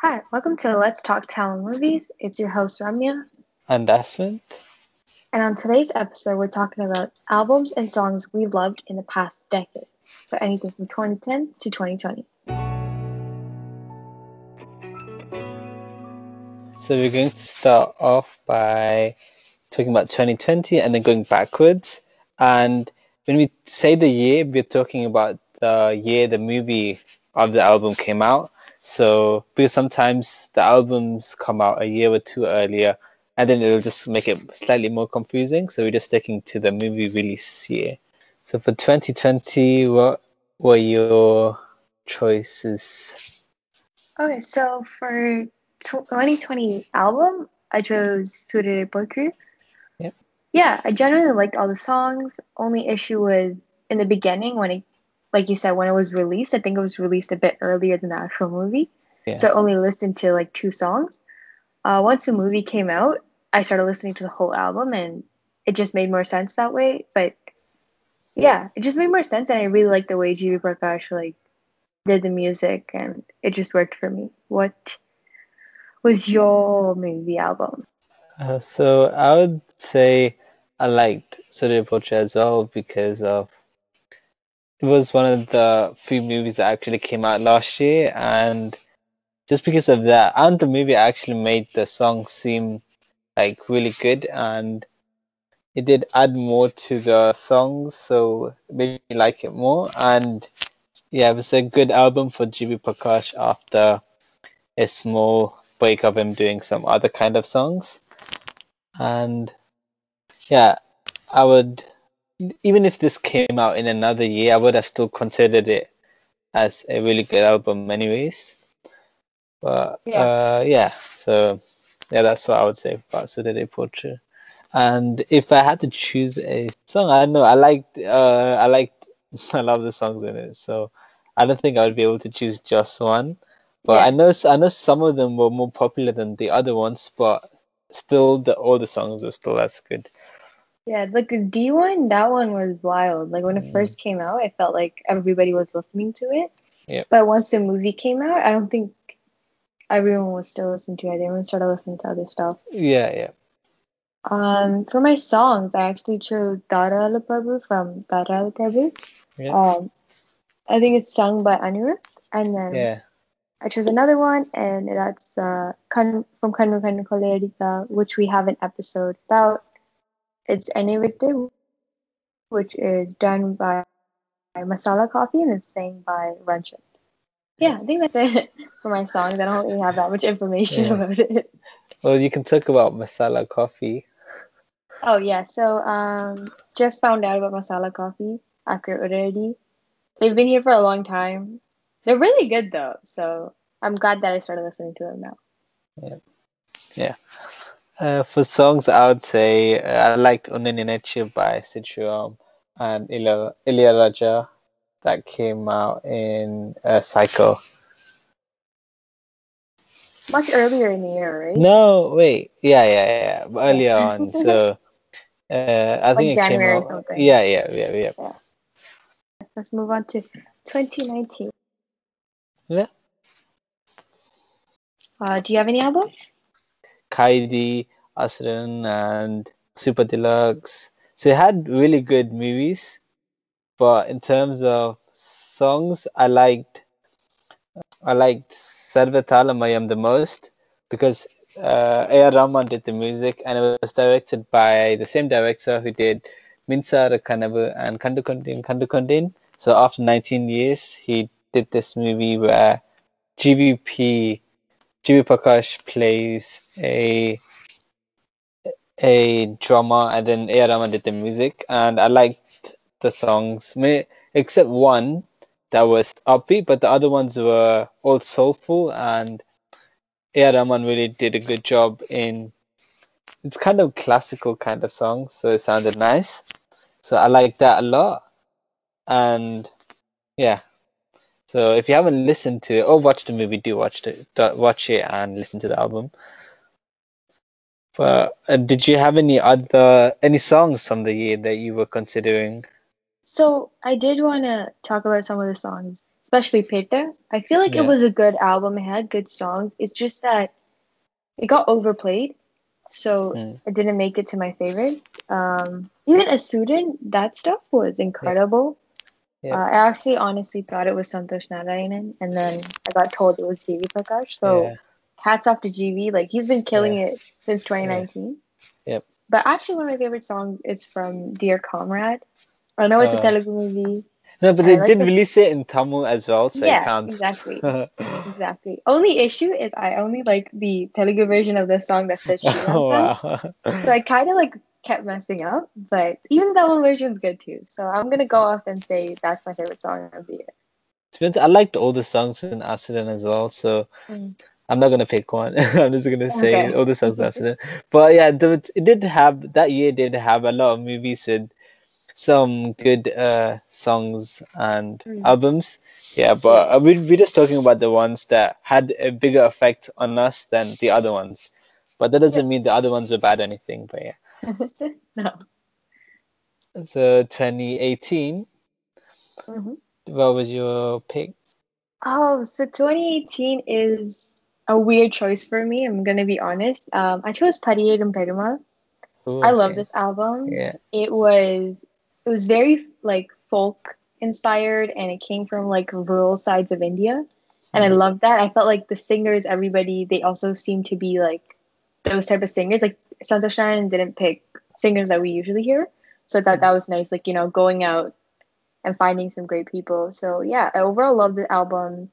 Hi, welcome to Let's Talk Tamil Movies. It's your host Ramya, And Aswin. and on today's episode, we're talking about albums and songs we've loved in the past decade. So anything from 2010 to 2020. So we're going to start off by talking about 2020 and then going backwards. And when we say the year, we're talking about the year the movie of the album came out. So because sometimes the albums come out a year or two earlier, and then it'll just make it slightly more confusing. So we're just sticking to the movie release year. So for 2020, what were your choices? Okay, so for 2020 album, I chose Soorarai Pottru. Yep. Yeah, I generally liked all the songs. Only issue was in the beginning when it, like you said, when it was released. I think it was released a bit earlier than the actual movie, Yeah. so I only listened to like two songs. Uh, once the movie came out, I started listening to the whole album, and it just made more sense that way. But yeah, it just made more sense, and I really liked the way G.V. Prakash like did the music, and it just worked for me. What was your movie album? Uh, so I would say I liked Surya Pocha as well because of was one of the few movies that actually came out last year, and just because of that, and the movie actually made the song seem like really good, and it did add more to the song, so made me like it more. And yeah, it was a good album for GV Prakash after a small break of him doing some other kind of songs and yeah i would even if this came out in another year i would have still considered it as a really good album anyways but Yeah. uh yeah so yeah that's what i would say about Soorarai Pottru and if i had to choose a song i know i liked uh i liked i love the songs in it so i don't think i would be able to choose just one but Yeah. i know i know some of them were more popular than the other ones but still the all the songs are still as good Yeah, like the D one, that one was wild. Like when it Mm. first came out, I felt like everybody was listening to it. Yep. But once the movie came out, I don't think everyone was still listening to it. Everyone started listening to other stuff. yeah yeah Um, for my songs, I actually chose Dharala Prabhu from Dharala Prabhu. Yeah. Um, I think it's sung by Anirudh, and then yeah I chose another one, and that's uh, Kan- from Kanu Kanu Kolerika, which we have an episode about. It's Enivite, which is done by, by Masala Coffee and it's sang by Ranchit. Yeah, I think that's it for my songs. I don't really have that much information Yeah. about it. well you can talk about masala coffee Oh yeah, so um, just found out about Masala Coffee after already. They've been here for a long time. They're really good though, so I'm glad that I started listening to them now. Uh, for songs, I would say uh, I liked Unenineche by Sid and Ilya, Ilayaraja that came out in uh, Psycho. Much earlier in the year, right? No, wait. Yeah, yeah, yeah. yeah. Earlier on. So uh, I think it came January out. something. Yeah, yeah, yeah, yeah. Let's move on to 2019. Yeah. Uh, do you have any albums? Kaidi, Asuran, and Super Deluxe. So it had really good movies, but in terms of songs, I liked I liked Sarvam Thaala Mayam the most because uh, A.R. Rahman did the music and it was directed by the same director who did Minsara Kanavu and Kandukondain. So after 19 years, he did this movie where GVP G.V. Prakash plays a a drummer and then A.R. Rahman did the music and I liked the songs except one that was upbeat but the other ones were all soulful and A.R. Rahman really did a good job in it's kind of classical kind of song so it sounded nice so I like that a lot and yeah so if you haven't listened to it or watched the movie do watch it watch it and listen to the album but uh, did you have any other any songs from the year that you were considering? So I did want to talk about some of the songs especially Petta. I feel like Yeah. it was a good album. It had good songs. It's just that it got overplayed, so Mm. it didn't make it to my favorite. Um, even a student, that stuff was incredible. Yeah. Uh, I actually honestly thought it was Santosh Narayanan, and then I got told it was GV Prakash. So yeah. hats off to GV. Like he's been killing it since 2019. Yep. But actually, one of my favorite songs is from Dear Comrade. I know it's a Uh, Telugu movie. No, but they like did the- release it in Tamil as well, so Yeah, it counts. exactly. Exactly. Only issue is I only like the Telugu version of the song that says Sri oh wow. So I kind of like kept messing up, but even that one version's good too. So I'm gonna go off and say that's my favorite song of the year. To be honest, I liked all the songs in Accident as well, so Mm. I'm not gonna pick one. I'm just gonna say Okay. all the songs in Accident. But yeah, the, it did have that year did have a lot of movies with some good uh songs and Mm. albums. Yeah, but uh, we we're just talking about the ones that had a bigger effect on us than the other ones. But that doesn't mean the other ones are bad or anything. But yeah. no. So 2018, hmm what was your pick? Oh, so 2018 is a weird choice for me. I'm gonna be honest. Um, I chose Pariyerum Perumal. Ooh, I love okay. this album. Yeah. It was it was very like folk inspired, and it came from like rural sides of India, and I Mhm. love that. I felt like the singers, everybody, they also seemed to be like those type of singers. Like Santosh didn't pick singers that we usually hear, so I thought that was nice. Like you know, going out and finding some great people. So yeah, I overall love the album.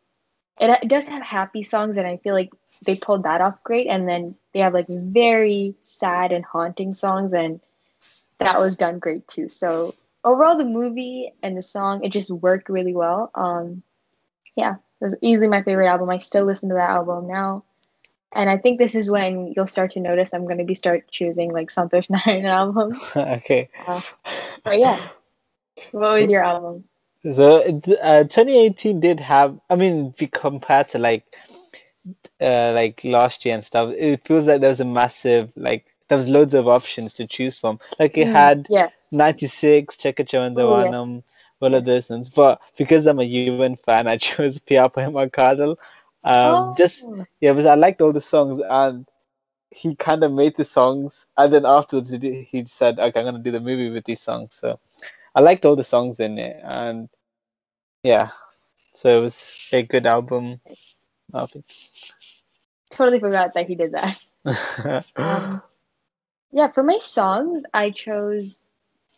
It, it does have happy songs, and I feel like they pulled that off great. And then they have like very sad and haunting songs, and that was done great too. So overall, the movie and the song it just worked really well. Um, yeah, it was easily my favorite album. I still listen to that album now. And I think this is when you'll start to notice I'm going to be start choosing like Santosh Narayan albums. okay. Uh, But yeah, what was your album? So uh, 2018 did have. I mean, if you compare to like, uh, like last year and stuff, it feels like there was a massive like there was loads of options to choose from. Like it Mm, had yeah, 96, Chekacho and the Oh, yes. Vanam, all of those ones. But because I'm a Yuvan fan, I chose Pyaar Prema Kaadhal. Um, just Oh. yeah, because I liked all the songs and he kind of made the songs and then afterwards he, said, okay, I'm gonna do the movie with these songs. So I liked all the songs in it and yeah, so it was a good album. I think. totally forgot that he did that. Um, yeah, for my songs, I chose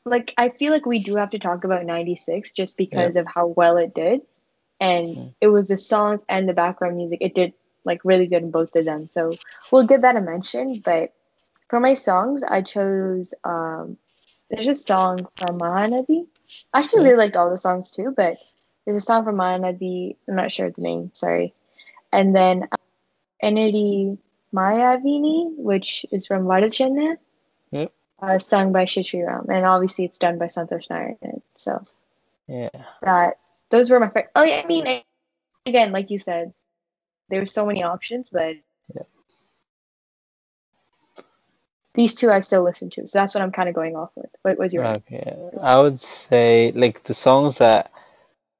like I feel like we do have to talk about 96 just because of how well it did. And Mm. it was the songs and the background music. It did like really good in both of them. So we'll give that a mention. But for my songs, I chose um there's a song from Mahanadi. I actually Yeah. really liked all the songs too, but there's a song from Mahanadi. I'm not sure the name, sorry. And then uh, Enedi Mayavini, which is from Vada Chennai, Yep. uh, sung by Sid Sriram. And obviously it's done by Santosh Narayan. So yeah. that those were my favorite. Oh, yeah, I mean, I- again, like you said, there were so many options, but Yeah. these two I still listen to. So that's what I'm kind of going off with. What was your Okay, I would say like the songs that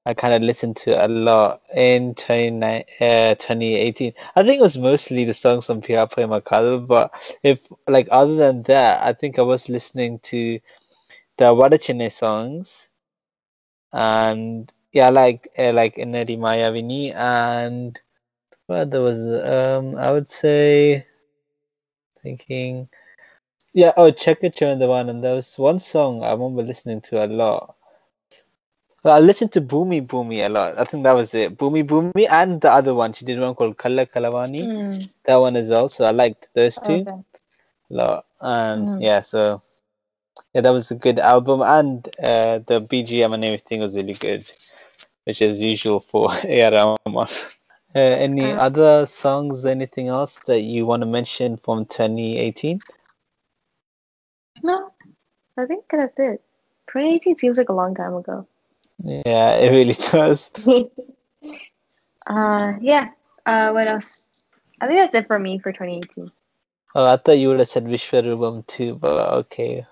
I kind of listened to a lot in 29, uh, 2018. I think it was mostly the songs from Pyaar Prema Kaadhal, but if like other than that, I think I was listening to the Vada Chennai songs, and yeah, like uh, like Ennadi Maayavi Nee and what there was um I would say thinking yeah oh Chekacho and the one and there was one song I remember listening to a lot. Well, I listened to Boomy Boomy a lot. I think that was it. Boomy Boomy and the other one. She did one called Kalla Kalavani. Mm, That one as well. So I liked those two okay. a lot. And Mhm. yeah, so yeah, that was a good album. And uh, the BGM and everything was really good, which is usual for A.R. Rahman. Uh, any Uh, other songs, anything else that you want to mention from 2018? No, I think that's it. 2018 seems like a long time ago. Yeah, it really does. uh, yeah. Uh, what else? I think that's it for me for 2018. Oh, I thought you would have said Vishwarupam too, but okay.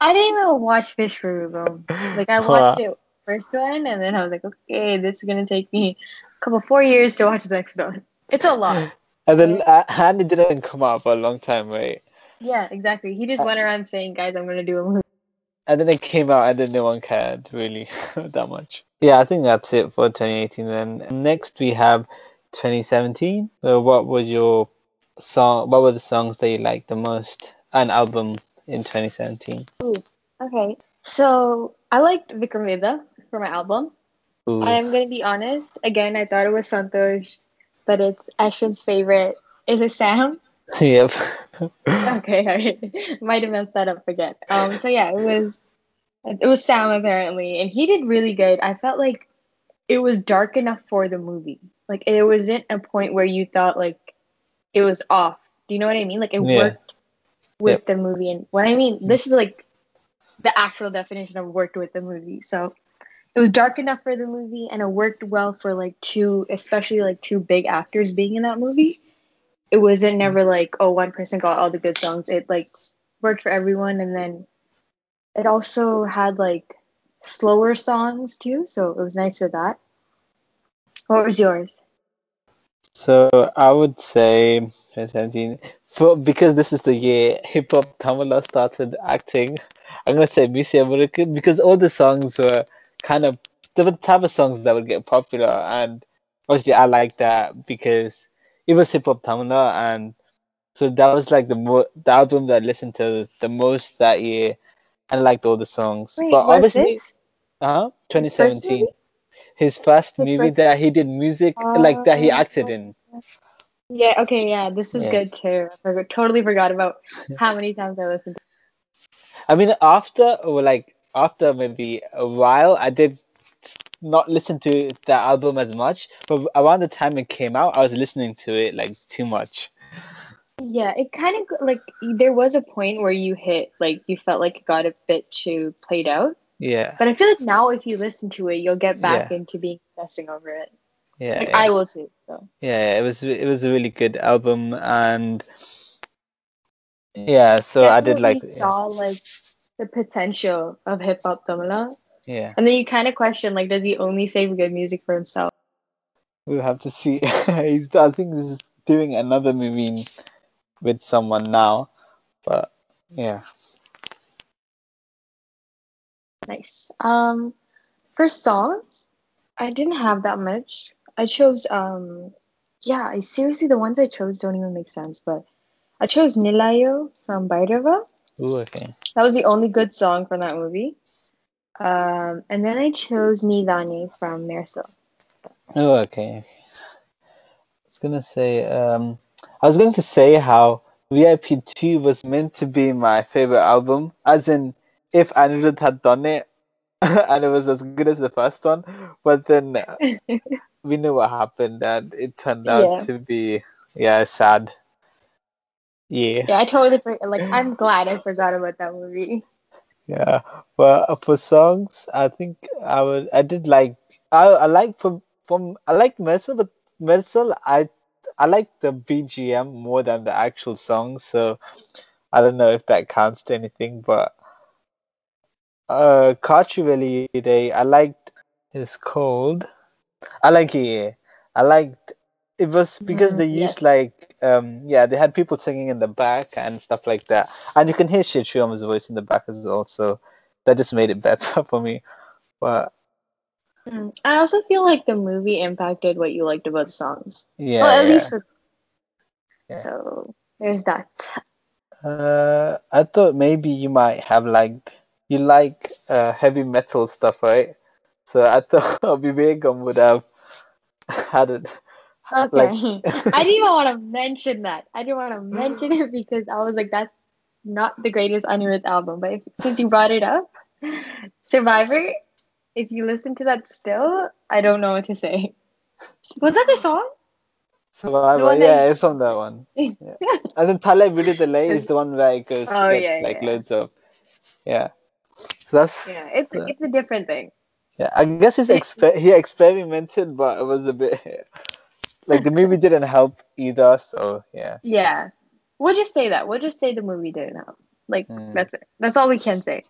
I didn't even watch for Like I Wow. watched it first one, and then I was like, okay, this is gonna take me a couple four years to watch the next one. It's a lot. And then uh, and it didn't come out for a long time, right? Yeah, exactly. He just went around saying, guys, I'm gonna do a movie. And then it came out, and then no one cared really that much. Yeah, I think that's it for 2018. Then next we have 2017. So what was your song? What were the songs that you liked the most? An album in 2017. Ooh, okay. So I liked Vikram Vedha for my album. Ooh. I'm gonna be honest. Again, I thought it was Santosh, but it's Ashwin's favorite. Is it Sam? yep. okay, I might have messed that up again. Um, so yeah, it was it was Sam apparently, and he did really good. I felt like it was dark enough for the movie. Like it wasn't a point where you thought like it was off. Do you know what I mean? Like it Yeah. worked with Yep. the movie, and what I mean, this is like the actual definition of worked with the movie. So it was dark enough for the movie, and it worked well for like two, especially like two big actors being in that movie. It wasn't mm-hmm. never like oh one person got all the good songs. It like worked for everyone, and then it also had like slower songs too, so it was nice for that. What was yours? So I would say 2017 for because this is the year Hiphop Tamizha started acting. I'm gonna say Meesaya Murukku because all the songs were kind of the type of songs that would get popular, and obviously I like that because it was Hiphop Tamizha, and so that was like the mo- the album that I listened to the most that year, and I liked all the songs. Wait, but obviously, uh His first 2017, his first His movie first- that he did music like that he Oh. acted in. Yeah, okay, yeah, this is Yeah. good too. I totally forgot about how many times I listened to I mean, after or like after maybe a while, I did not listen to that album as much. But around the time it came out, I was listening to it like too much. Yeah, it kind of like there was a point where you hit like you felt like it got a bit too played out. Yeah, But I feel like now if you listen to it, you'll get back Yeah. into being obsessing over it. yeah, Like yeah. I will too. So yeah. It was it was a really good album, and yeah, so I did like saw like the potential of Hiphop Tamizha. yeah. And then you kind of question like, does he only save good music for himself? We'll have to see. He's I think this is doing another movie with someone now, but yeah. Nice. Um, for songs, I didn't have that much. I chose um, yeah. I seriously the ones I chose don't even make sense. But I chose Nilayo from Bhairava. Ooh, okay. That was the only good song from that movie. Um, and then I chose Nidani from Mersal. Oh, okay. I was gonna say, um, I was going to say how VIP two was meant to be my favorite album, as in if Anirudh had done it and it was as good as the first one, but then uh, we know what happened and it turned out Yeah. to be yeah sad. Yeah, Yeah, I totally forgot. Like, I'm glad I forgot about that movie. yeah. But for songs, I think I would I did like I I like from from I like Mersal, but Mersal I I like the BGM more than the actual song, so I don't know if that counts to anything, but uh Kachuveli Day I liked it's called I like it yeah. I liked it was because Mm, they yes. used like um yeah they had people singing in the back and stuff like that and you can hear Sid Sriram's voice in the back as well so that just made it better for me but Mm. I also feel like the movie impacted what you liked about the songs. yeah, well, at yeah. least for. Yeah. So there's that. Uh, I thought maybe you might have liked you like uh, heavy metal stuff, right? So I thought Vivegam would have had it. Okay. Like- I didn't even want to mention that. I didn't want to mention it because I was like, that's not the greatest Anirudh album. But if, since you brought it up, Survivor, if you listen to that still, I don't know what to say. Was that the song? Survivor, that yeah, it's on that one. Yeah. And then Thalai Viduthalai is the one where it goes Oh, gets, yeah, like yeah. loads of yeah. So that's Yeah, it's uh, it's a different thing. yeah. I guess he's exper- he experimented, but it was a bit like the movie didn't help either. So yeah. Yeah. We'll just say that. We'll just say the movie didn't help. Like Mm. that's it. That's all we can say.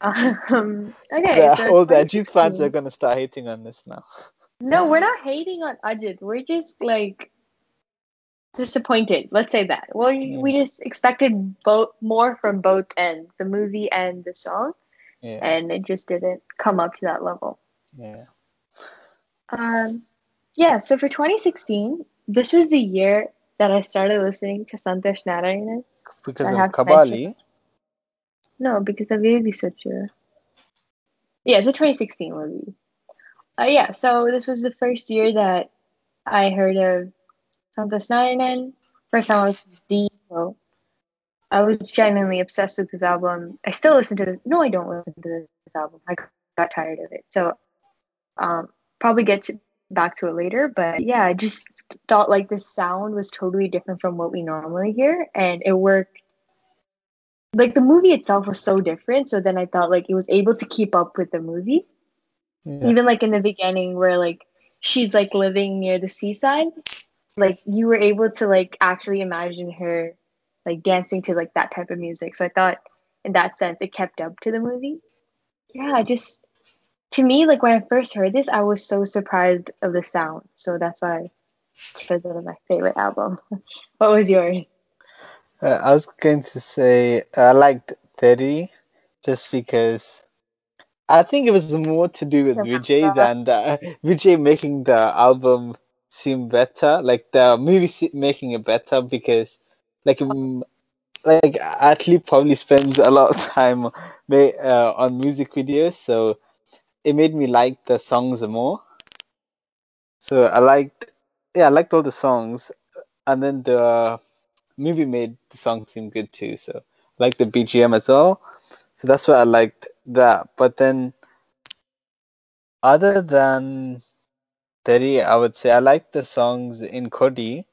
Um, okay. The, so all the Ajit fans are gonna start hating on this now. No, we're not hating on Ajit. We're just like disappointed. Let's say that. Well, Yeah. we just expected both more from both ends, the movie and the song, Yeah, and it just didn't come up to that level. yeah. Um, yeah. So for 2016, this was the year that I started listening to Santosh Narayanan. Because I of Kabali. No, because of Baby Sutra. Yeah, it's a 2016 movie. Uh, yeah, so this was the first year that I heard of Santosh Narayanan. First time I was D. So I was genuinely obsessed with this album. I still listen to this. No, I don't listen to this album. I got tired of it. So um, probably get to, back to it later. But yeah, I just thought like the sound was totally different from what we normally hear, and it worked. Like the movie itself was so different, so then I thought like it was able to keep up with the movie Yeah. even like in the beginning where like she's like living near the seaside like you were able to like actually imagine her like dancing to like that type of music so i thought in that sense it kept up to the movie yeah I just to me like when i first heard this i was so surprised of the sound. So that's why it as my favorite album. What was yours? Uh, I was going to say I liked Theri just because I think it was more to do with. Vijay than the, Vijay making the album seem better, like the movie se- making it better because like um, like Atlee probably spends a lot of time uh, on music videos, so it made me like the songs more. So I liked, yeah, I liked all the songs, and then the movie made the song seem good too. So I like the BGM as well. So that's why I liked that. But then, other than Theri, I would say I like the songs in Kodi.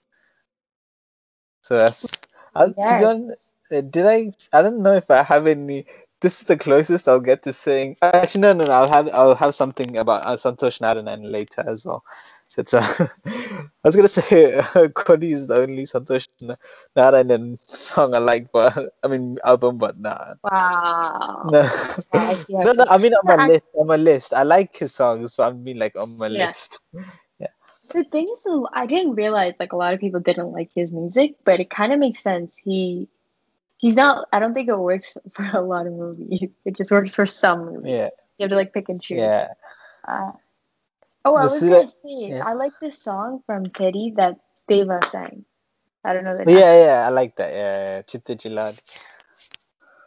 So that's. I, To be Yes. honest, uh, did I? I don't know if I have any. This is the closest I'll get to saying. Actually, no, no, no. I'll have I'll have something about uh, Santosh Narayanan later as well. So it's, uh, I was gonna say uh, Kodi is the only Santosh Na- Narayanan song I like, but I mean album, but nah. wow No, no, no. I mean on my list. On my list, I like his songs, but I mean like on my Yeah. list. The thing is, I didn't realize like a lot of people didn't like his music, but it kind of makes sense. He he's not. I don't think it works for a lot of movies. It just works for some movies. Yeah, You have to like pick and choose. yeah. Uh, oh, I was gonna say yeah. I like this song from Theri that Deva sang. I don't know that. Yeah, yeah, I like that. Yeah. Jithu Jilladi.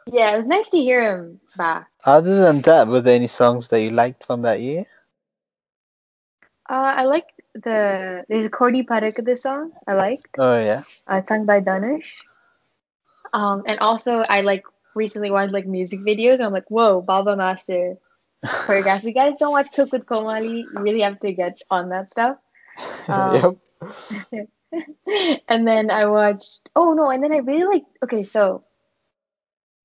Yeah, it was nice to hear him back. Other than that, were there any songs that you liked from that year? Uh, I like the there's a Kodi this song. I liked. Oh yeah. uh, sung by Dhanush. Um, and also I like recently watched like music videos. And I'm like, whoa, Baba Master choreograph. You guys don't watch Cook with Comali, you really have to get on that stuff. Um, yep. and then I watched. Oh no! And then I really like. Okay, so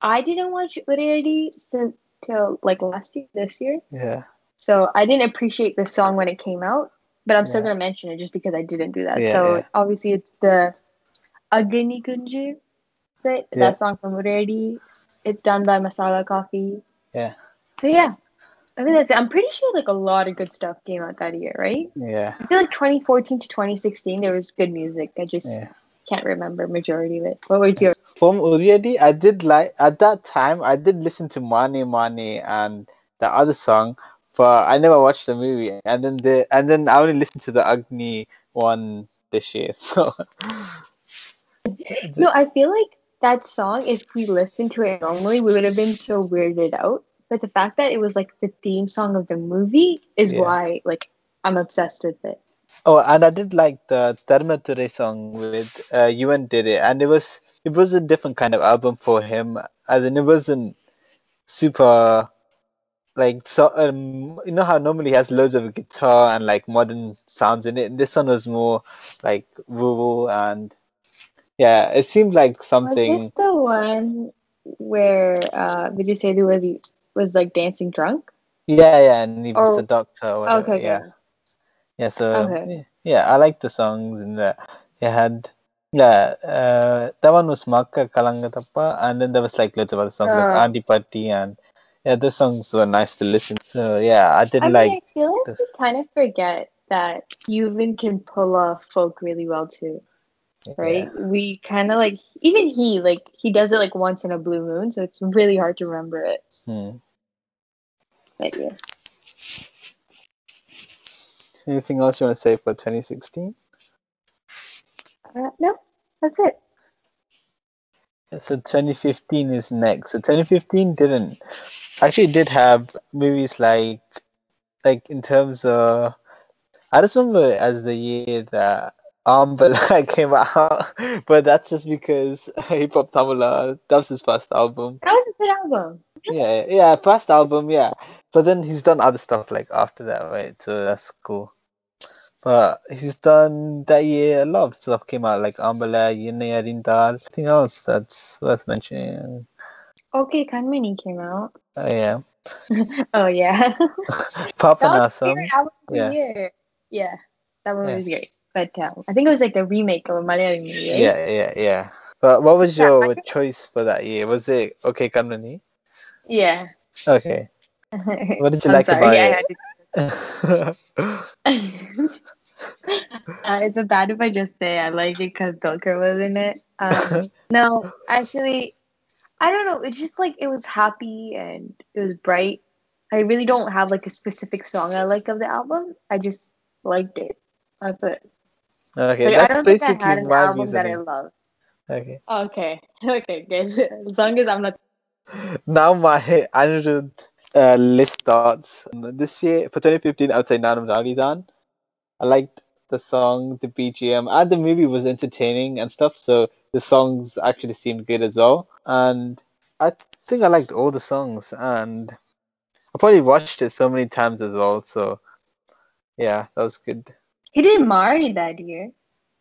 I didn't watch Uriyadi since till like last year, this year. Yeah. So I didn't appreciate the song when it came out, but I'm still Yeah. gonna mention it just because I didn't do that. Yeah, so yeah. obviously it's the Agni Kunji, that, Yeah. that song from Uriyadi. It's done by Masala Coffee. Yeah. So yeah, I think that's it. I'm pretty sure like a lot of good stuff came out that year, right? Yeah. I feel like 2014 to 2016 there was good music. I just Yeah. can't remember majority of it. What was your? From Uriyadi, I did like at that time. I did listen to Mane Mane and the other song, but I never watched the movie. And then the and then I only listened to the Agni one this year. So No, I feel like that song. If we listened to it normally, we would have been so weirded out. But the fact that it was like the theme song of the movie is Yeah. why like I'm obsessed with it. Oh, and I did like the Dharma Durai song with uh, Yuvan did it, and it was it was a different kind of album for him, as in it wasn't super like so. Um, you know how normally he has loads of guitar and like modern sounds in it. and This one was more like rural and yeah, it seemed like something. Was this the one where uh did you say there was was like dancing drunk? Yeah, yeah, and he was Oh, the doctor. Or whatever, Okay, yeah. good. Yeah, so Okay. yeah, I like the songs in there. It had yeah, uh, that one was Makka Kalangudhappa, and then there was like loads of other songs like Uh. Andi Patti and yeah, those songs were nice to listen. So yeah, I did I mean, like. I feel like this. we kind of forget that Yuvan can pull off folk really well too, right? We kind of like even he like he does it like once in a blue moon, so it's really hard to remember it. Hmm. But yes, Anything else you want to say for 2016? uh, no, that's it. So 2015 is next. So 2015 didn't actually did have movies like like in terms of I just remember as the year that Um, Ambala came out, but that's just because Hiphop Tamizha that was his first album. That was a good album. Yeah, yeah, first album, yeah. But then he's done other stuff like after that, right? So that's cool. But he's done that year a lot of stuff came out like Ambala, Yennai Arindhaal, anything else that's worth mentioning. Okay, Kanmani came out. Oh yeah. oh yeah, Papa that was my Nasam. favorite album of the Yeah. Yeah, that one was great. But um, I think it was like the remake of a Malayalam movie. Right? Yeah, yeah, yeah. But what was Yeah, your think- choice for that year? Was it Okay Kanmani? Yeah. Okay. What did you like sorry, about I it? to uh, it's a bad if I just say I like it because Dulquer was in it. Um, no, actually, I don't know. It's just like it was happy and it was bright. I really don't have like a specific song I like of the album. I just liked it. That's it. Okay, Like, I that's don't think I basically had an my album that I reasoning. love. Okay. Okay, okay, good. As long as I'm not. Now my Anirudh uh, list thoughts. This year for 2015, I would say Naanum Rowdy Dhaan. I liked the song, the BGM, and the movie was entertaining and stuff. So the songs actually seemed good as well. And I think I liked all the songs, and I probably watched it so many times as well. So yeah, that was good. He didn't marry that year.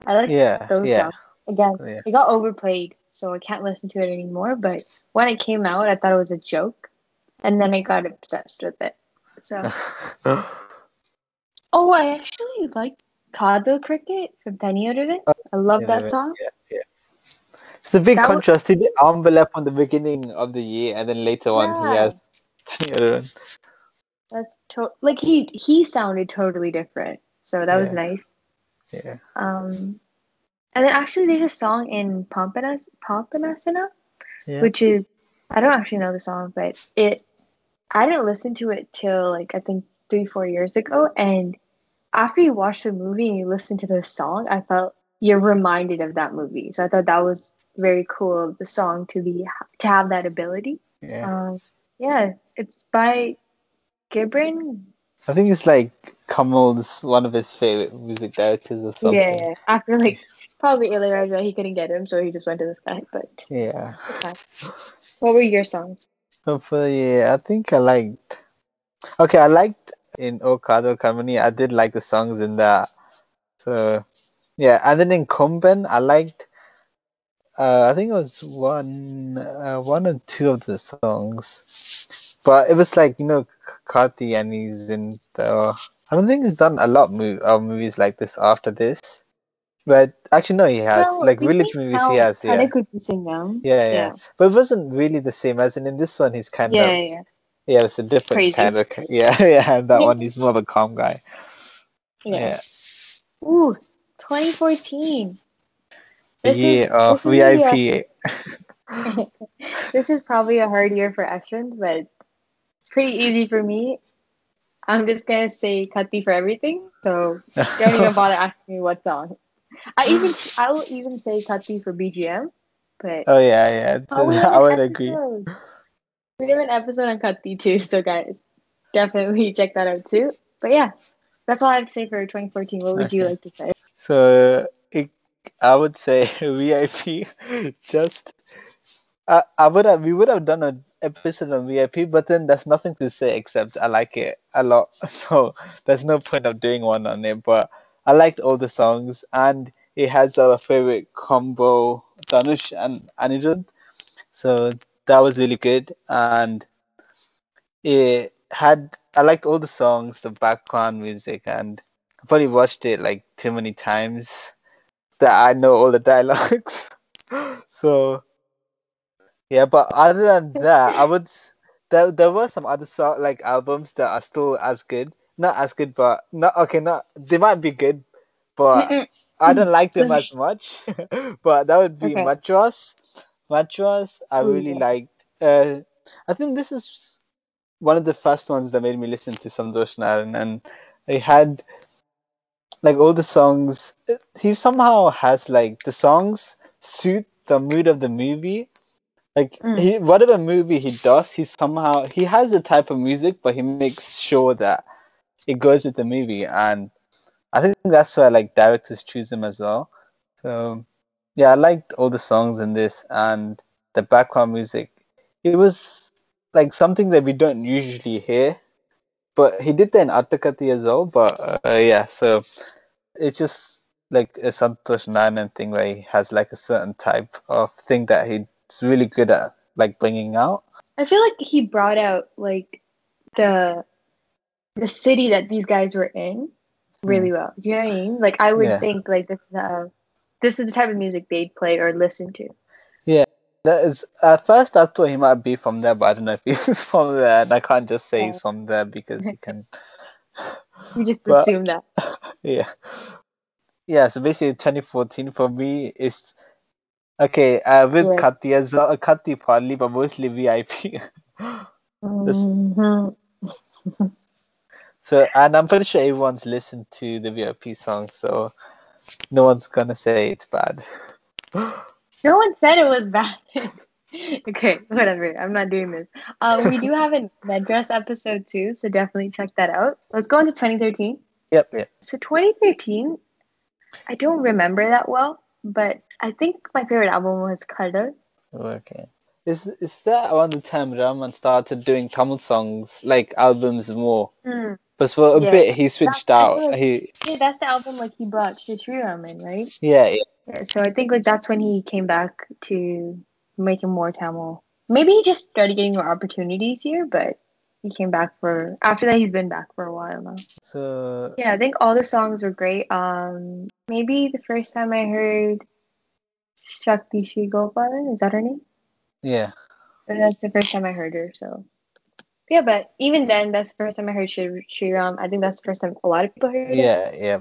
I like Yeah, those yeah, songs. Again, oh, yeah. it got overplayed, so I can't listen to it anymore. But when it came out, I thought it was a joke, and then I got obsessed with it. So, oh, I actually like Kadhal Cricket from Thani Oruvan. Oh, I love Yeah, that song. yeah, yeah. It's a big That was- contrast. He did envelope on the beginning of the year, and then later on he has one. That's to- like he he sounded totally different, so that was nice. Yeah. Um, and then actually, there's a song in Pompanas Papanasam, Yeah. which is I don't actually know the song, but it I didn't listen to it till like I think three four years ago, and after you watch the movie and you listen to the song, I felt you're reminded of that movie. So I thought that was very cool. The song to be to have that ability. Yeah. Um, yeah, it's by Gibran. I think it's like Kamal's one of his favorite music directors or something. Yeah, yeah. After like probably Ilayaraja, he couldn't get him, so he just went to this guy. But Yeah. What were your songs? The year, I think I liked. Okay, I liked in O Kadhal Kanmani. I did like the songs in that. So yeah, and then in Komban, I liked. Uh, I think it was one, uh, one or two of the songs, but it was like you know Karthi and he's in the. I don't think he's done a lot of movies like this after this, but actually no, he has Well, like village movies. He has, yeah. Yeah, yeah, Yeah. But it wasn't really the same as in in this one he's kind Yeah, of yeah, yeah. yeah, it's a different Crazy. kind of yeah, yeah, and that one he's more of a calm guy. yeah. Yeah. Ooh, 2014. The This is- year of this is a- VIP. this is probably a hard year for Ashwin, but pretty easy for me. I'm just gonna say Kaththi for everything, so don't even bother asking me what song. I even I will even say Kaththi for BGM, but oh yeah, yeah. Oh, I would agree. We have an episode on Kaththi too, so guys, definitely check that out too. But yeah, that's all I have to say for 2014. What would you like to say? So it, I would say VIP. Just I, I would have we would have done an episode on VIP, but then there's nothing to say except I like it a lot. So there's no point of doing one on it. But I liked all the songs, and it has our favorite combo, Dhanush and Anirudh. So that was really good, and it had I liked all the songs, the background music, and I probably watched it like too many times that I know all the dialogues. so yeah, but other than that, I would there there were some other song like albums that are still as good. Not as good, but not okay. Not they might be good, but I don't like them as much. but that would be Okay. Madras. Madras, I really yeah. liked. Uh, I think this is one of the first ones that made me listen to Santosh Naran, and I had like all the songs. He somehow has like the songs suit the mood of the movie. Like Mm. he, whatever movie he does, he somehow he has a type of music, but he makes sure that it goes with the movie, and I think that's why like directors choose him as well. So yeah, I liked all the songs in this and the background music. It was like something that we don't usually hear, but he did that in Attakathi as well. But uh, yeah, so it's just like a Santosh Nanan thing where he has like a certain type of thing that he's really good at like bringing out. I feel like he brought out like the the city that these guys were in really well. Do you know what I mean? Like I would Yeah. think like this is uh, this is the type of music they'd play or listen to. Yeah, that is at first I thought he might be from there, but I don't know if he's from there, and I can't just say Yeah. he's from there because he can. You just But- assume that. Yeah, yeah. So basically, 2014 for me is okay uh, with Yeah. Kaththi as well. Kaththi partly, but mostly VIP. Mhm. so, and I'm pretty sure everyone's listened to the VIP song, so no one's gonna say it's bad. No one said it was bad. okay, whatever. I'm not doing this. Uh, we do have a Madras episode too, so definitely check that out. Let's go into 2013. Yep, yep. So 2013, I don't remember that well, but I think my favorite album was Kadal. Okay. Is is that around the time Rahman started doing Tamil songs like albums more? Hmm. But for a Yeah. bit he switched That's- out. like- He Yeah, that's the album like he brought Shri Raman, right? yeah, yeah. Yeah, so I think like that's when he came back to making more Tamil. Maybe he just started getting more opportunities here, but he came back for after that he's been back for a while now. So Yeah, I think all the songs were great. Um maybe the first time I heard Shakti Gopalan, is that her name? yeah. But that's the first time I heard her, so yeah, but even then that's the first time I heard Shri Ram. I think that's the first time a lot of people heard it. Yeah, yeah.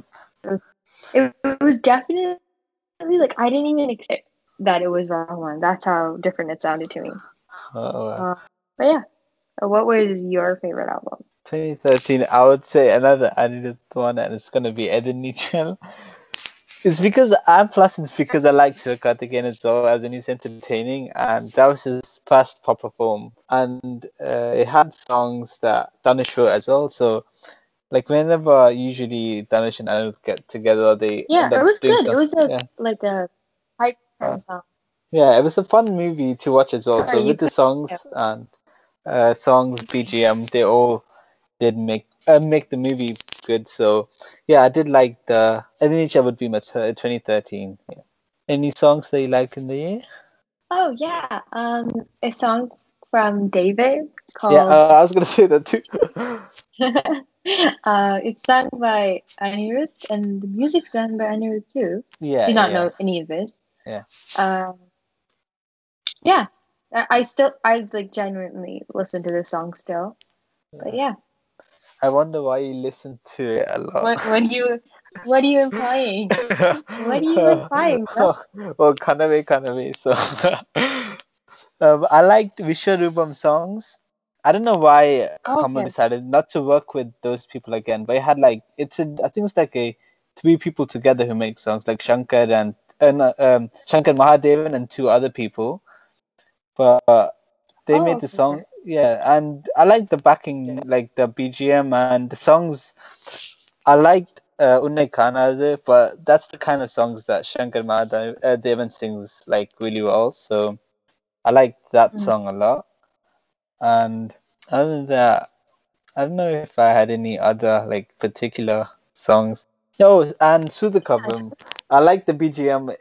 it, it was definitely like I didn't even expect that it was Rahman. That's how different it sounded to me. Uh, But yeah, what was your favorite album? 2013, I would say another added one, and it's gonna be Ethir Neechal. It's because I'm plus it's because I like to cut again as well as and he's entertaining and that was his first proper film and uh, it had songs that Dhanush wrote as well so like whenever usually Dhanush and Anirudh get together they Yeah, it was good. It was a yeah. like a hype Uh, song. Yeah, it was a fun movie to watch as well. Sorry, so with the songs and uh, songs, BGM, they all did make uh, make the movie good. So yeah, I did like the. I think it would be my t- 2013. Yeah. Any songs that you liked in the year? Oh yeah, um, a song from David called. Yeah, uh, I was gonna say that too. uh, it's sung by Anirudh, and the music's done by Anirudh too. yeah, did not yeah. know any of this. Yeah. Um, yeah, I, still I like genuinely listen to this song still. But yeah, I wonder why you listen to it a lot. what what you what are you implying? What are you implying, bro? well, Kanave Kanave. So, um, I liked Vishwarupam songs. I don't know why Kamal Okay. decided not to work with those people again, but it had like it's a I think it's like a three people together who make songs like Shankar and uh, um, Shankar Mahadevan and two other people. But uh, they Oh, made the okay. song, yeah, and I like the backing, like the BGM and the songs. I liked uh, Unne but that's the kind of songs that Shankar Mahadevan sings like really well. So I liked that Mm. song a lot. And other than that, I don't know if I had any other like particular songs. Oh, and Soodhu Kavvum. I like the BGM.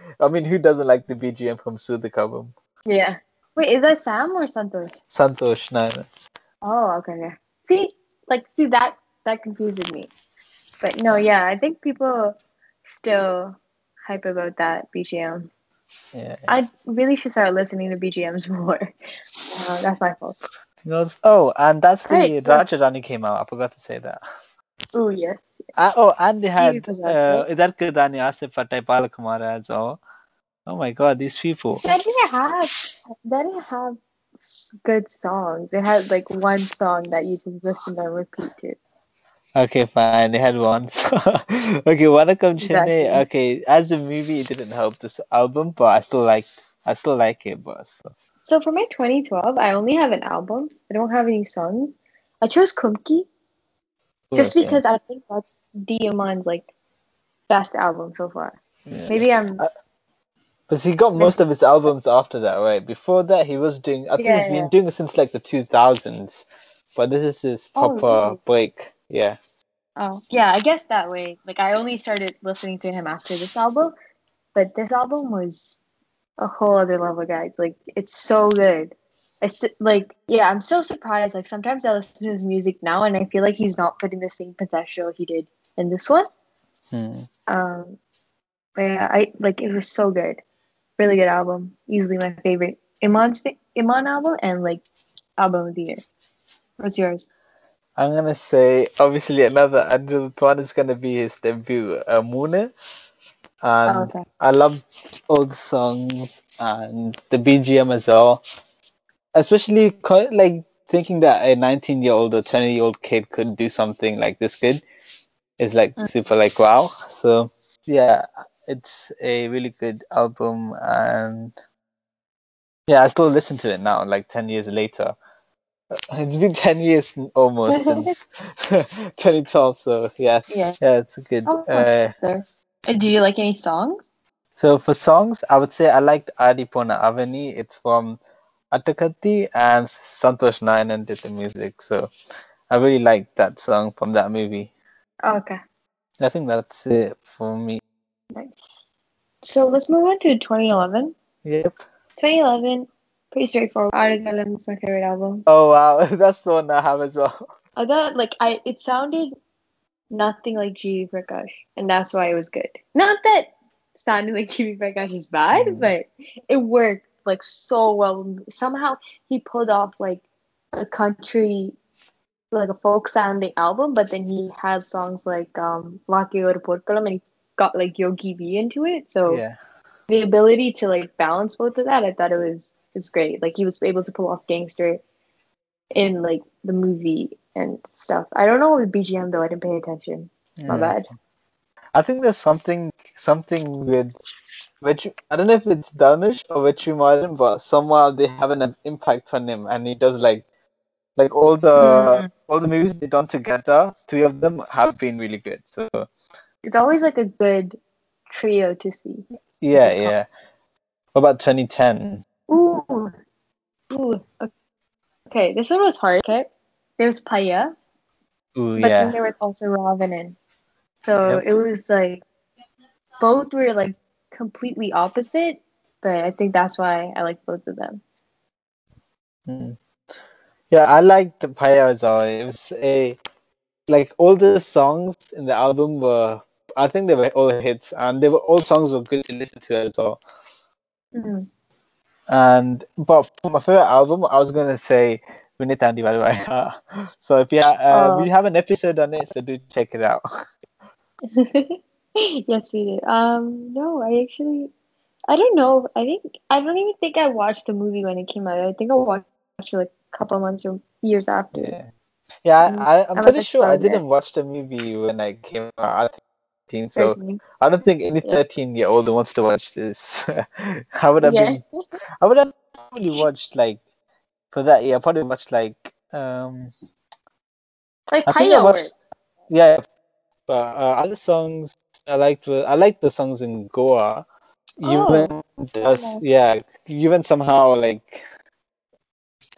I mean, who doesn't like the BGM from Soodhu Kavvum? Yeah. Wait, is that Sam or Santosh? Santosh Nair. Oh, okay. See, like, see that that confuses me. But no, yeah, I think people still hype about that BGM. Yeah. I really should start listening to BGMs more. Uh, that's my fault. Oh, and that's the Right, yeah. Came out. I forgot to say that. Oh yes. Uh, oh, and they had uh, Idar Kidani, Asif Pattai, Balakumara as well. Oh my god, these people. They didn't have. They didn't have good songs. They had like one song that you just listen and repeat to. Okay, fine. They had one. song. okay, Chennai. Exactly. Okay, as a movie, it didn't help this album, but I still like. I still like it, but still. So for my 2012, I only have an album. I don't have any songs. I chose Kumki just because I think that's D. Imman's like best album so far. yeah. Maybe I'm But he got most of his albums after that, right? Before that, he was doing. I think he's been yeah. doing it since like the two thousands, but this is his Oh, proper really? break. Yeah. oh yeah, I guess that way. Like I only started listening to him after this album, but this album was a whole other level, guys. Like it's so good. I st- like yeah, I'm so surprised. Like sometimes I listen to his music now and I feel like he's not putting the same potential he did in this one. Hmm. Um, but yeah, I like it was so good, really good album. Easily my favorite Imman's fa- Iman album and like album of the year. What's yours? I'm gonna say obviously another another one is gonna be his debut, uh. And oh, okay. I love all the songs and the BGM as well. Especially like thinking that a 19 year old or 20 year old kid could do something like this good is like Mm. super like wow. So yeah, it's a really good album and yeah, I still listen to it now, like 10 years later. It's been 10 years almost since 2012, so yeah, Yeah. yeah, it's a good. Oh, Uh. Uh, Do you like any songs? so for songs, I would say I liked Aadi Pona Aavani. It's from Attakathi and Santhosh Narayanan did the music. So I really liked that song from that movie. Oh, okay. I think that's it for me. Nice. So let's move on to 2011. Yep. 2011, pretty straightforward. Aadukalam is my favorite album. Oh wow, that's the one I have as well. I thought like I it sounded nothing like G Prakash, and that's why it was good. Not that sounding like G Prakash is bad, Mm. but it worked like so well. Somehow he pulled off like a country, like a folk sounding album, but then he had songs like um Laki Or Porkalam and he got like Yogi B into it. So Yeah. the ability to like balance both of that, I thought it was was great. Like he was able to pull off gangster in like the movie and stuff. I don't know with BGM though. I didn't pay attention. My Mm. bad. I think there's something something with which I don't know if it's Dhanush or Vetrimaaran, but somehow they have an impact on him, and he does like like all the Mm. all the movies they've done together. Three of them have been really good. So It's always like a good trio to see. yeah, yeah. What about 2010? Ooh, ooh. Okay, this one was hard. Okay, there was Paiyaa, Ooh, but then there was also Ravanan. So Yep. it was like both were like completely opposite, but I think that's why I like both of them. Mm. yeah. I liked the Paiyaa as well. It was a like all the songs in the album were. I think they were all hits, and they were all songs were good to listen to as well. Mhm. And but for my favorite album, I was gonna say Vinnaithaandi Varuvaayaa. So if you ha- uh, Oh. we have an episode on it, so do check it out. yes, we did. Um, no, I actually, I don't know. I think I don't even think I watched the movie when it came out. I think I watched it like a couple months or years after. Yeah, yeah. Mm, I, I'm I'm pretty sure I didn't watch the movie when I came out. 13, so Certainly. I don't think any Yeah. 13 year old wants to watch this. I would have Yeah. been, I would have probably watched like for that Yeah, probably watched like um Like I think I watched yeah, but uh, other songs I liked I liked the songs in Goa. Even nice. yeah, even somehow like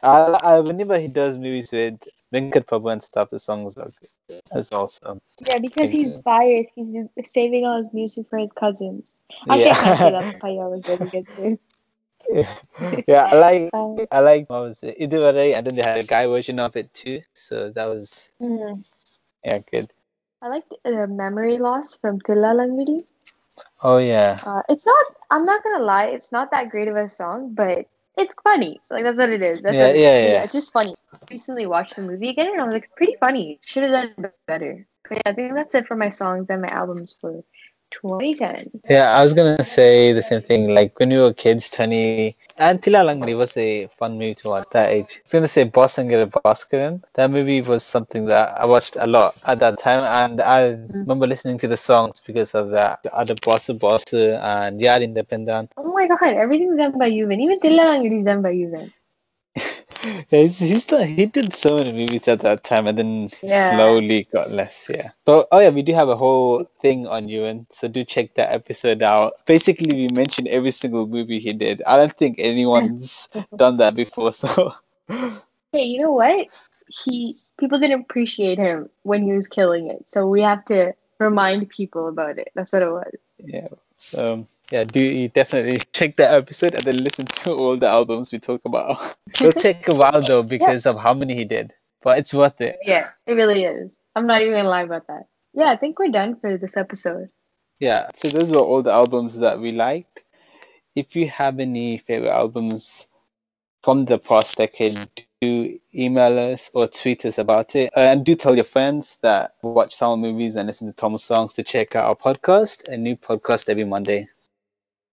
I, I whenever he does movies with Venkat Prabhu and stuff, the songs are good as also. Yeah, because he's biased. He's saving all his music for his cousins. I Yeah. can't say that Paiyaa was really good too. yeah, I like Um, I like what was it? Idhuvarai and then they had a guy version of it too. So that was mm. yeah good. I liked uh, Memory Loss from Thillalangadi. Oh yeah. Uh, it's not. I'm not gonna lie. It's not that great of a song, but it's funny. Like that's what it is. That's Yeah, it is. yeah, yeah. It's just funny. Recently watched the movie again, and I was like, pretty funny. Should have done better. But yeah, I think that's it for my songs and my albums for 2010. Yeah, I was gonna say the same thing. Like when we were kids, Tony and Thillalangadi was a fun movie to watch at that age. I was gonna say Boss Engira Bhaskaran. That movie was something that I watched a lot at that time, and I mm. remember listening to the songs because of that. The other Boss Boss and Yar Independan. Oh my god, everything's done by you, Yuvan. Even Thillalangadi is done by Yuvan. Yeah, he's, he's he did so many movies at that time and then Yeah. slowly got less yeah but oh yeah we do have a whole thing on Yuvan so do check that episode out basically we mentioned every single movie he did I don't think anyone's done that before so Hey, you know what? He people didn't appreciate him when he was killing it, so we have to remind people about it. That's what it was. yeah um yeah do definitely check that episode and then listen to all the albums we talk about it'll take a while though because of how many he did but it's worth it Yeah, it really is. I'm not even gonna lie about that. Yeah, I think we're done for this episode. Yeah, so those were all the albums that we liked. If you have any favorite albums from the past decade, do email us or tweet us about it. Uh, and do tell your friends that watch sound movies and listen to Tamil songs to check out our podcast, a new podcast every Monday.